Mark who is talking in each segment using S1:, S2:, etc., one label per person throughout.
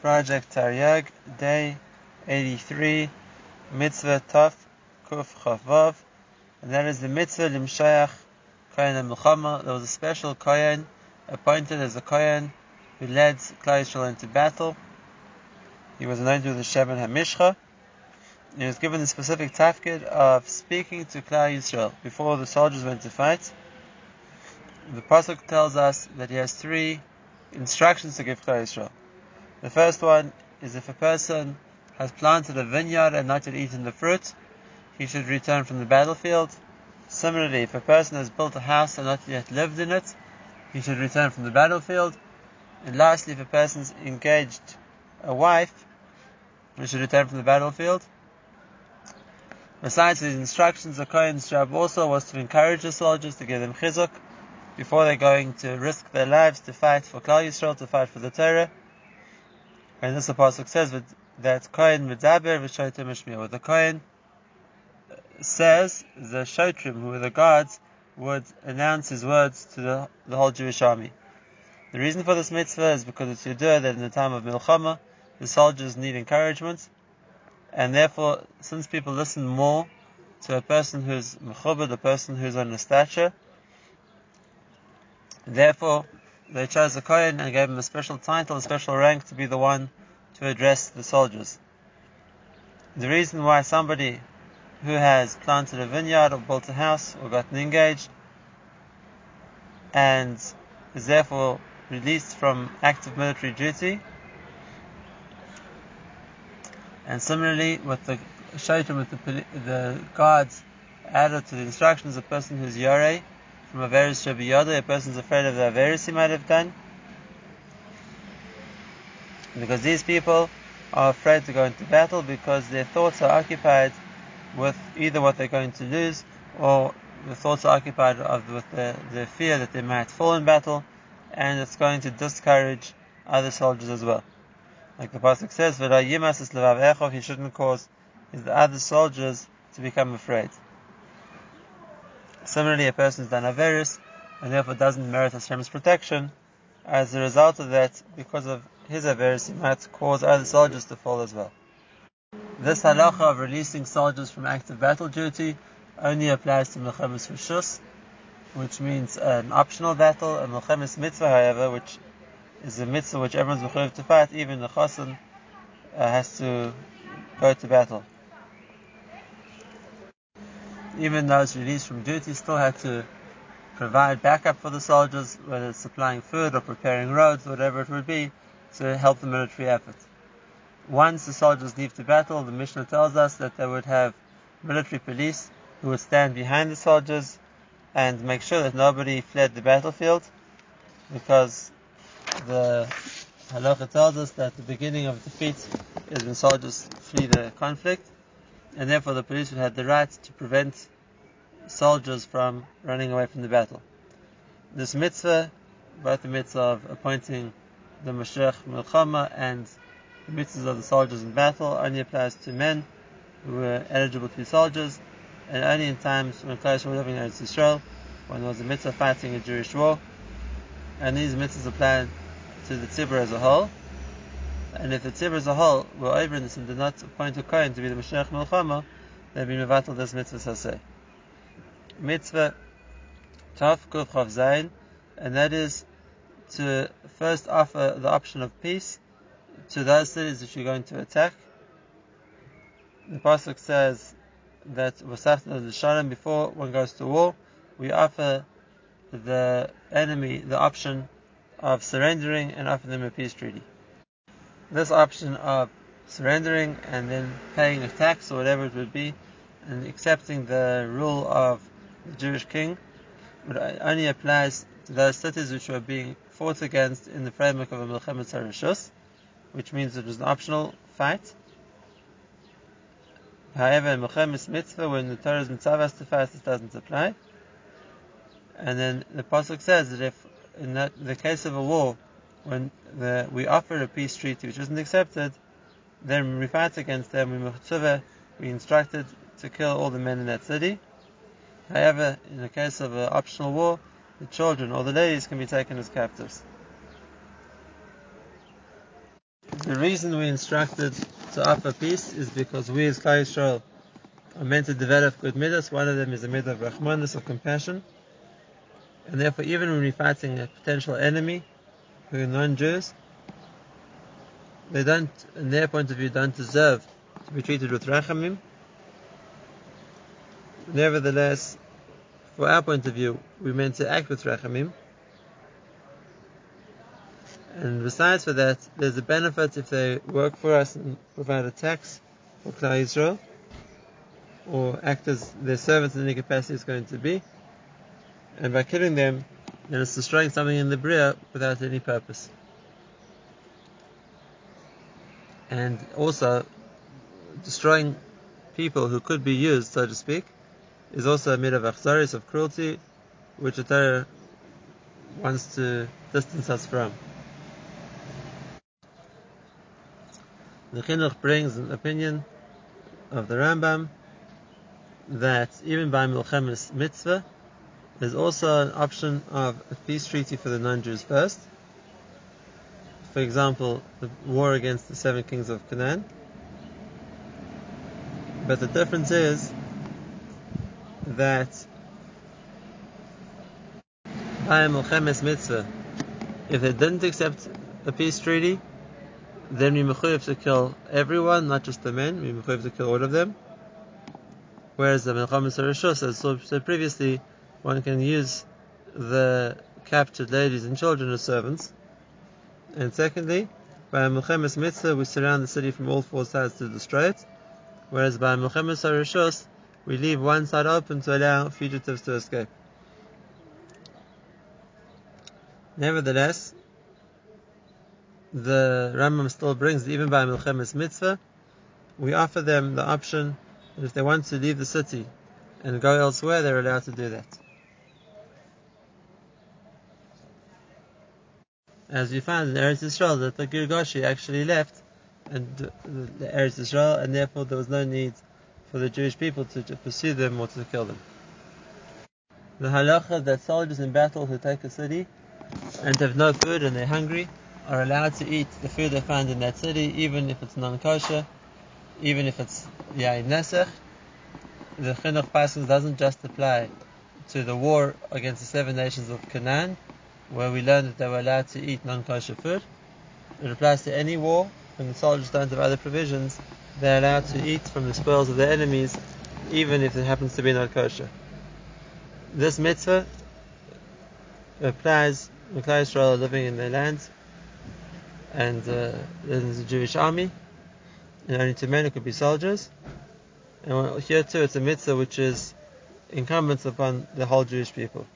S1: Project Taryag, Day 83, Mitzvah Taf, Kuf Chavav, and that is the Mitzvah Limshayach Kohen Milchama. There was a special Kohen appointed as a Kohen who led Yisrael into battle. He was anointed with the Shemin HaMishcha. He was given the specific tafkid of speaking to Klal Yisrael before the soldiers went to fight. The pasuk tells us that he has three instructions to give Klal Yisrael. The first one is if a person has planted a vineyard and not yet eaten the fruit, he should return from the battlefield. Similarly, if a person has built a house and not yet lived in it, he should return from the battlefield. And lastly, if a person's engaged a wife, he should return from the battlefield. Besides these instructions, the Kohen's job also was to encourage the soldiers to give them chizuk before they're going to risk their lives to fight for Klal Yisrael, to fight for the Torah. And this apostle says that Kohen Medaber v'Shotrim Mishmir. The Kohen says, the Shotrim, who are the guards, would announce his words to the, the whole Jewish army. The reason for this mitzvah is because it's Yudah that in the time of Milchama, the soldiers need encouragement, and therefore, since people listen more to a person who's mechubed, a person who's on the stature, therefore, they chose a Kohen and gave him a special title, a special rank to be the one to address the soldiers. The reason why somebody who has planted a vineyard or built a house or gotten engaged and is therefore released from active military duty and similarly with the shaitan with the, the guards added to the instructions a person who's yare from Averis Shabiyada, a person's afraid of the Averis he might have done. Because these people are afraid to go into battle because their thoughts are occupied with either what they're going to lose or the thoughts are occupied with the, the fear that they might fall in battle and it's going to discourage other soldiers as well. Like the Pasuk says, he shouldn't cause the other soldiers to become afraid. Similarly, a person is done Averis and therefore doesn't merit Hashem's protection. As a result of that, because of his Averis, he might cause other soldiers to fall as well. This halacha of releasing soldiers from active battle duty only applies to Milchemes Rishus, which means an optional battle. A Milchemes Mitzvah, however, which is a mitzvah which everyone's mechayiv to fight, even the Chosin uh, has to go to battle even those released from duty still had to provide backup for the soldiers, whether it's supplying food or preparing roads, whatever it would be, to help the military effort. Once the soldiers leave the battle, the Mishnah tells us that they would have military police who would stand behind the soldiers and make sure that nobody fled the battlefield, because the halacha tells us that the beginning of defeat is when soldiers flee the conflict and therefore the police would have the right to prevent soldiers from running away from the battle. This mitzvah, both the mitzvah of appointing the Mashiach Milchama and the mitzvahs of the soldiers in battle only applies to men who were eligible to be soldiers, and only in times when Klal was living in Israel, when there was a mitzvah fighting a Jewish war, and these mitzvahs apply to the tzibur as a whole, and if the tzibur as a whole were over in this and did not appoint a Kohen to be the Mashiach Melchama, they'd be mevatel this mitzvah saseh. Mitzvah Taf Kuf Chav Zayin, and that is to first offer the option of peace to those cities which you're going to attack. The Pasuk says that the Shalom before one goes to war, we offer the enemy the option of surrendering and offer them a peace treaty this option of surrendering and then paying a tax or whatever it would be and accepting the rule of the Jewish king would only applies to those cities which were being fought against in the framework of a Milchemet Harishus, which means it was an optional fight. However, in Milchemet Mitzvah, when the Torah is mitzvah to fight, this doesn't apply. And then the Pasuk says that if in that, the case of a war when the, we offer a peace treaty which isn't accepted, then we fight against them, we we instructed to kill all the men in that city. However, in the case of an optional war, the children or the ladies can be taken as captives. the reason we instructed to offer peace is because we as Yisrael are meant to develop good midas. One of them is the midah of Rahmanis, of compassion. And therefore, even when we're fighting a potential enemy who non-Jews, they don't, in their point of view, don't deserve to be treated with rachamim. Nevertheless, for our point of view, we're meant to act with rachamim. And besides for that, there's a benefit if they work for us and provide a tax for Klal Yisrael, or act as their servants in any capacity is going to be. And by killing them, then it's destroying something in the Bria without any purpose. And also, destroying people who could be used, so to speak, is also a mid of achzaris, of cruelty, which the Torah wants to distance us from. The Chinuch brings an opinion of the Rambam that even by Milchemes Mitzvah, there's also an option of a peace treaty for the non-Jews first. For example, the war against the seven kings of Canaan. But the difference is that by Milchemes Mitzvah, if they didn't accept a peace treaty, then we mechuyev to kill everyone, not just the men. We mechuyev to kill all of them. Whereas the Melchamas Rishos, as said previously, one can use the captured ladies and children as servants. And secondly, by Melchemes Mitzvah, we surround the city from all four sides to destroy it. Whereas by Melchemes Rishos, we leave one side open to allow fugitives to escape. Nevertheless, the Rambam still brings even by Milchemes Mitzvah, we offer them the option that if they want to leave the city and go elsewhere, they're allowed to do that. As we find in Eretz Israel that the Girgashi actually left and the Eretz Israel, and therefore there was no need for the Jewish people to, to pursue them or to kill them. The halacha that soldiers in battle who take a city and have no food and they're hungry are allowed to eat the food they find in that city, even if it's non-kosher, even if it's yain nesach. The chinuch pasuk doesn't just apply to the war against the seven nations of Canaan, where we learned that they were allowed to eat non-kosher food. It applies to any war when the soldiers don't have other provisions. They're allowed to eat from the spoils of their enemies, even if it happens to be not kosher. This mitzvah applies to Israel living in their land and uh, there's a Jewish army, and only two men who could be soldiers. And here too, it's a mitzvah which is incumbent upon the whole Jewish people.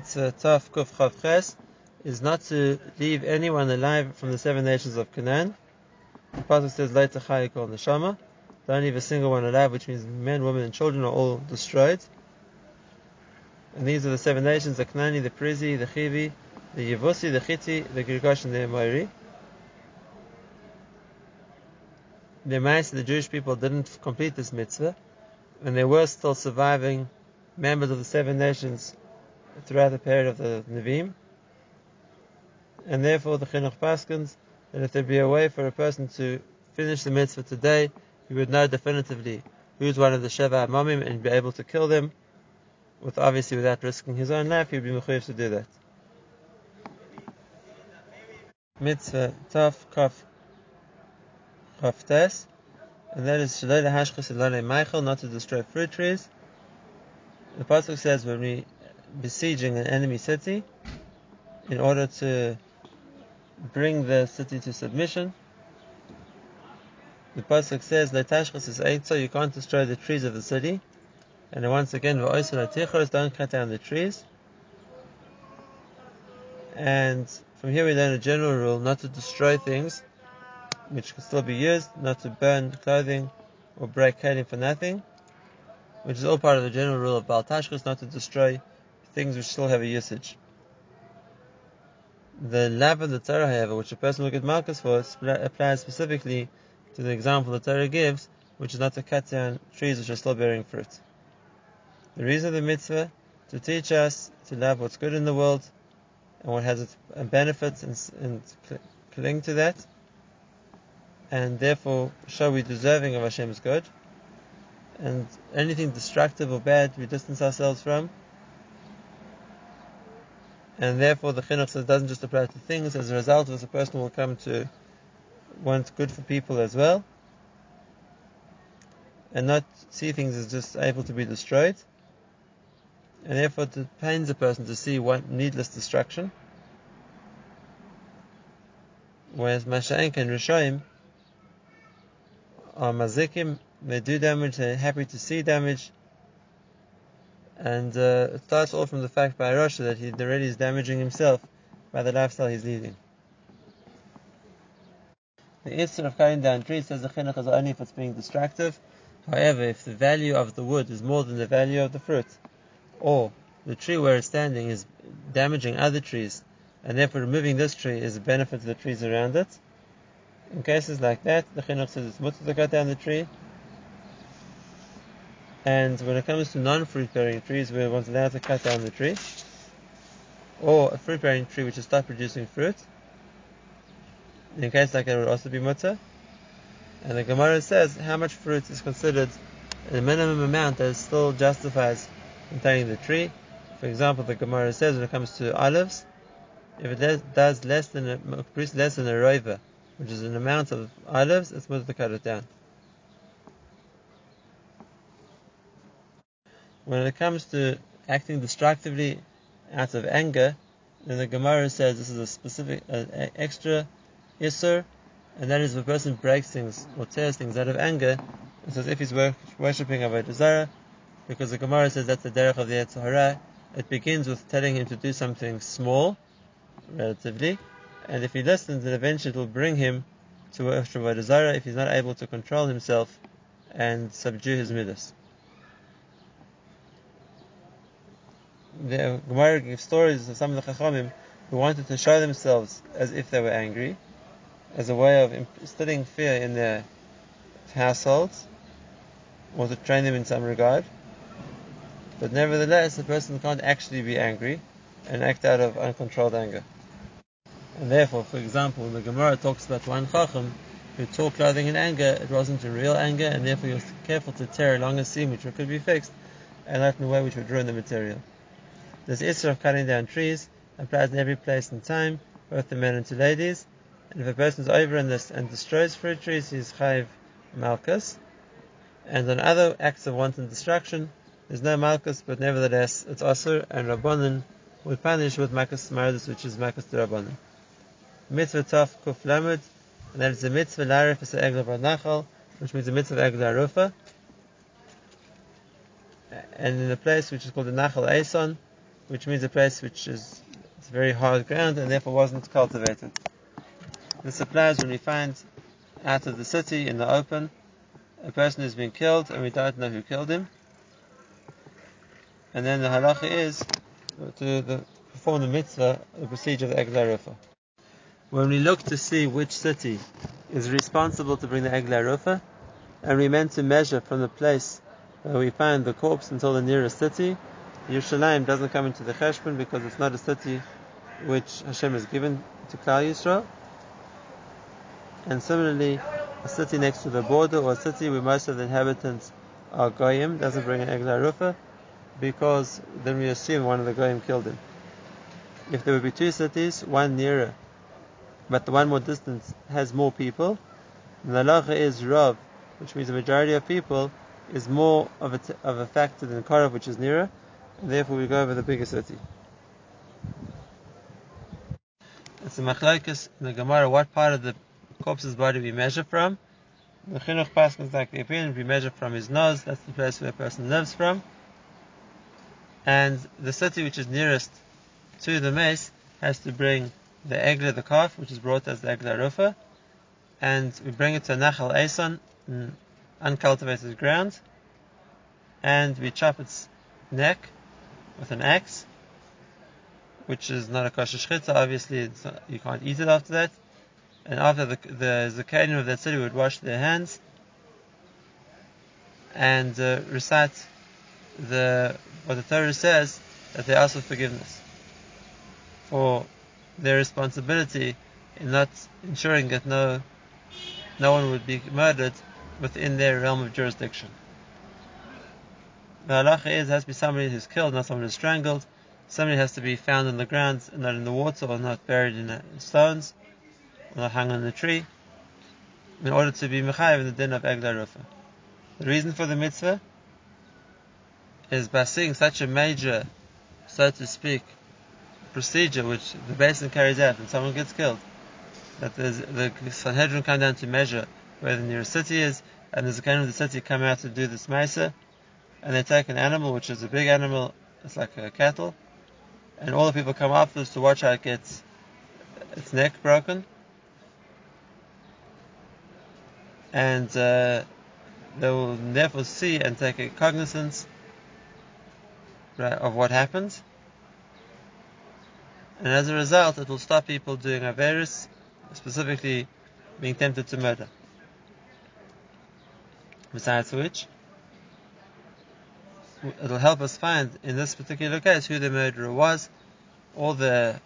S1: Kuf Chav Ches is not to leave anyone alive from the seven nations of Canaan. The pasuk says, "Later Chayikol Neshama." Don't leave a single one alive, which means men, women, and children are all destroyed. And these are the seven nations: the Canaani, the Perizi, the Chivi, the Yevusi, the Chiti, the Girgash, and the Amori. The Ma'as, the Jewish people didn't complete this mitzvah, and there were still surviving members of the seven nations throughout the period of the Nevi'im. And therefore, the Chinuch Paskins, that if there be a way for a person to finish the mitzvah today, he would know definitively who's one of the Sheva Amamim and be able to kill them, with obviously without risking his own life, he would be mechuyev to do that mitzvah taf kaf chaftes, and that is shalei hashchis and ma'achal, not to destroy fruit trees. The pasuk says when we besieging an enemy city, in order to bring the city to submission, the pasuk says letashchis is so you can't destroy the trees of the city. And once again, don't cut down the trees. And from here we learn a general rule not to destroy things which can still be used, not to burn clothing or break kelim for nothing, which is all part of the general rule of Baal Tashchis, not to destroy things which still have a usage. The lav of the Torah, however, which a person will get markers for, applies specifically to the example the Torah gives, which is not to cut down trees which are still bearing fruit. The reason of the mitzvah to teach us to love what's good in the world and what has its benefits and, and cling to that, and therefore show we deserving of Hashem's good, and anything destructive or bad we distance ourselves from. And therefore the chinuch doesn't just apply to things, as a result of this a person will come to want good for people as well, and not see things as just able to be destroyed. And therefore it pains a person to see one needless destruction. Whereas Masha'enk and Rishoim are mazikim, they do damage, they're happy to see damage, and uh, it starts all from the fact by rasha that he already is damaging himself by the lifestyle he's leading. The issue of cutting down trees says the chinuch is only if it's being destructive. However, if the value of the wood is more than the value of the fruit, or the tree where it's standing is damaging other trees, and therefore removing this tree is a benefit to the trees around it. In cases like that, the chinuch says it's mutter to cut down the tree. And when it comes to non-fruit bearing trees, we're once allowed to cut down the tree, or a fruit bearing tree which has stopped producing fruit. In case like that, it would also be mutter. And the Gemara says how much fruit is considered a minimum amount that still justifies containing the tree. For example, the Gemara says when it comes to olives, if it does less than a, less than a roiva, which is an amount of olives, it's mutter to cut it down. When it comes to acting destructively out of anger, then the Gemara says this is a specific, uh, extra isur, and that is if a person breaks things or tears things out of anger, it's says if he's worshipping Avodah Zarah, because the Gemara says that's the derech of the Yetzer Hara. It begins with telling him to do something small, relatively, and if he listens, then eventually it will bring him to worship Avodah Zarah if he's not able to control himself and subdue his midas. The Gemara gives stories of some of the Chachamim who wanted to show themselves as if they were angry, as a way of instilling fear in their households, or to train them in some regard. But nevertheless, a person can't actually be angry and act out of uncontrolled anger. And therefore, for example, when the Gemara talks about one Chacham who tore clothing in anger, it wasn't in real anger, and therefore he was careful to tear along a seam which could be fixed, and not in a way which would ruin the material. This issue of cutting down trees applies in every place and time, both to men and to ladies, and if a person is over in this and destroys fruit trees, he is chayiv malchus. And on other acts of wanton destruction, there's no malchus, but nevertheless it's asur, and rabbanon would punish with malchus maradus, which is malchus rabbanon. Mitzvah taf kuf lamud, and that is the mitzvah larif is egla nachal, which means the mitzvah egla arufa. And in a place which is called the Nachal Eson, which means a place which is very hard ground and therefore wasn't cultivated. This applies when we find out of the city in the open a person has been killed and we don't know who killed him. And then the halacha is to the, perform the mitzvah, the procedure of the Egla When we look to see which city is responsible to bring the Egla Rufa, and we meant to measure from the place where we find the corpse until the nearest city, Yerushalayim doesn't come into the cheshbon because it's not a city which Hashem has given to Klal Yisrael and similarly, a city next to the border or a city where most of the inhabitants are goyim doesn't bring an egla rufa because then we assume one of the goyim killed him. If there would be two cities, one nearer, but the one more distant has more people, the halacha is rav, which means the majority of people is more of a, t- of a factor than Korav, which is nearer, and therefore we go over the bigger city. It's a machlokes in the Gemara. What part of the corpse's body we measure from. The chinuch paskins like the opinion we measure from his nose. That's the place where a person lives from. And the city which is nearest to the mace has to bring the egla, the calf, which is brought as the egla rufa, and we bring it to Nachal Eson, uncultivated ground, and we chop its neck with an axe, which is not a kosher shchita, obviously not, you can't eat it after that and after the the of that city would wash their hands and uh, recite the what the Torah says that they ask for forgiveness. for their responsibility in not ensuring that no no one would be murdered within their realm of jurisdiction. The halacha is has to be somebody who's killed, not someone who's strangled. Somebody has to be found in the ground, not in the water, or not buried in uh, stones, or not hung on a tree, in order to be mechayiv in the din of Egla Rufa. The reason for the mitzvah is by seeing such a major, so to speak, procedure which the basin carries out and someone gets killed, that the Sanhedrin come down to measure where the nearest city is, and there's a kind of the city come out to do this mesa, and they take an animal which is a big animal, it's like a cattle, and all the people come afterwards to watch how it gets its neck broken, and uh, they will therefore see and take a cognizance of what happens. and as a result, it will stop people doing averus, specifically being tempted to murder. Besides which, it'll help us find in this particular case who the murderer was. All the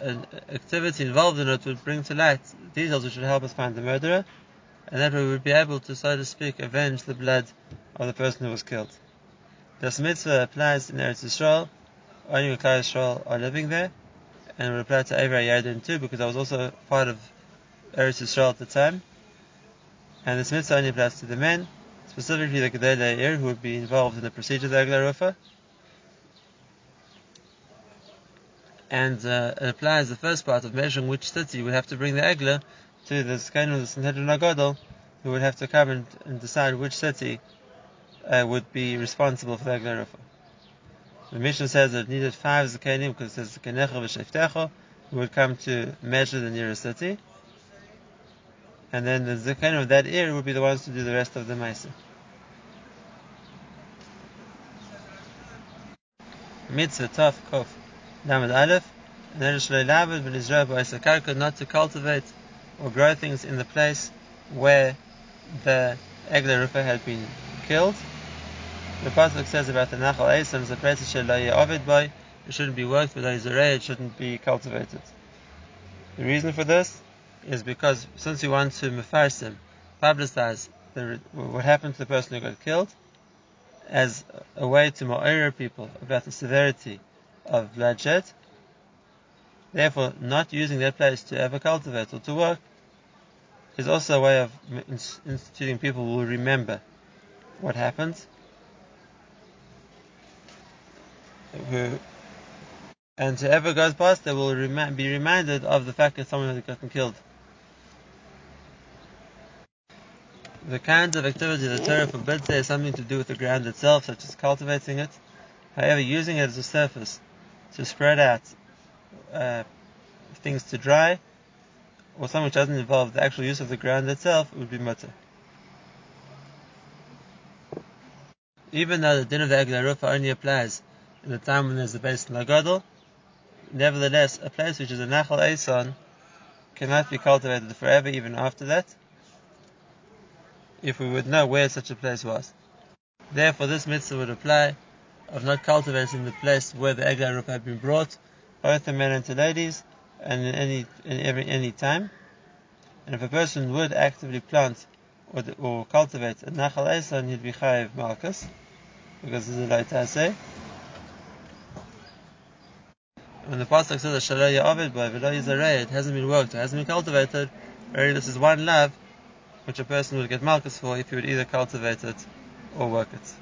S1: uh, activity involved in it would bring to light details which would help us find the murderer, and that we would be able to, so to speak, avenge the blood of the person who was killed. This mitzvah applies in Eretz Yisrael, only when Klal Yisrael are living there, and it would apply to Eivra Yarden too, because I was also part of Eretz Yisrael at the time. And this mitzvah only applies to the men, specifically the Le'ir, who would be involved in the procedure of the Egla Rufa. And uh, it applies the first part of measuring which city would have to bring the Egla to the Skanu of the Sanhedrin Agadol, who would have to come and, and decide which city uh, would be responsible for the Egla Rufa. The Mishnah says that it needed five Zakanim because it says Zakenecha v'Sheftecha, who would come to measure the nearest city and then the zikain of that ear would be the ones to do the rest of the ma'aser. Mitzvah Tov Kof Damed Aleph and then Shleilabed bin Israel Karka, not to cultivate or grow things in the place where the Egla Rufa had been killed. The Pasuk says about the Nachal Eisam, the place Ovid by, it shouldn't be worked, but it shouldn't be cultivated. The reason for this is because since we want to mefarsim, publicize the, what happened to the person who got killed, as a way to ma'ir people about the severity of bloodshed, therefore not using that place to ever cultivate or to work is also a way of instituting people will remember what happened, and whoever goes past they will be reminded of the fact that someone has gotten killed. The kinds of activity the Torah forbids there is something to do with the ground itself, such as cultivating it. However, using it as a surface to spread out uh, things to dry, or something which doesn't involve the actual use of the ground itself, would be mutter. Even though the din of the Egla Rufa only applies in the time when there's the base in Lagadol, nevertheless, a place which is a Nachal Eson cannot be cultivated forever even after that, if we would know where such a place was. Therefore, this mitzvah would apply of not cultivating the place where the Egla Rufa had been brought, both the men and the ladies, and in any in every any time. And if a person would actively plant or, or cultivate a Nachal Esan, he'd be Chayiv Malkus, because this is a Laitase. When the Pasuk says Shalaya Ovid by Velo it hasn't been worked, it hasn't been cultivated, really this is one lav, which a person would get malchus for if he would either cultivate it or work it.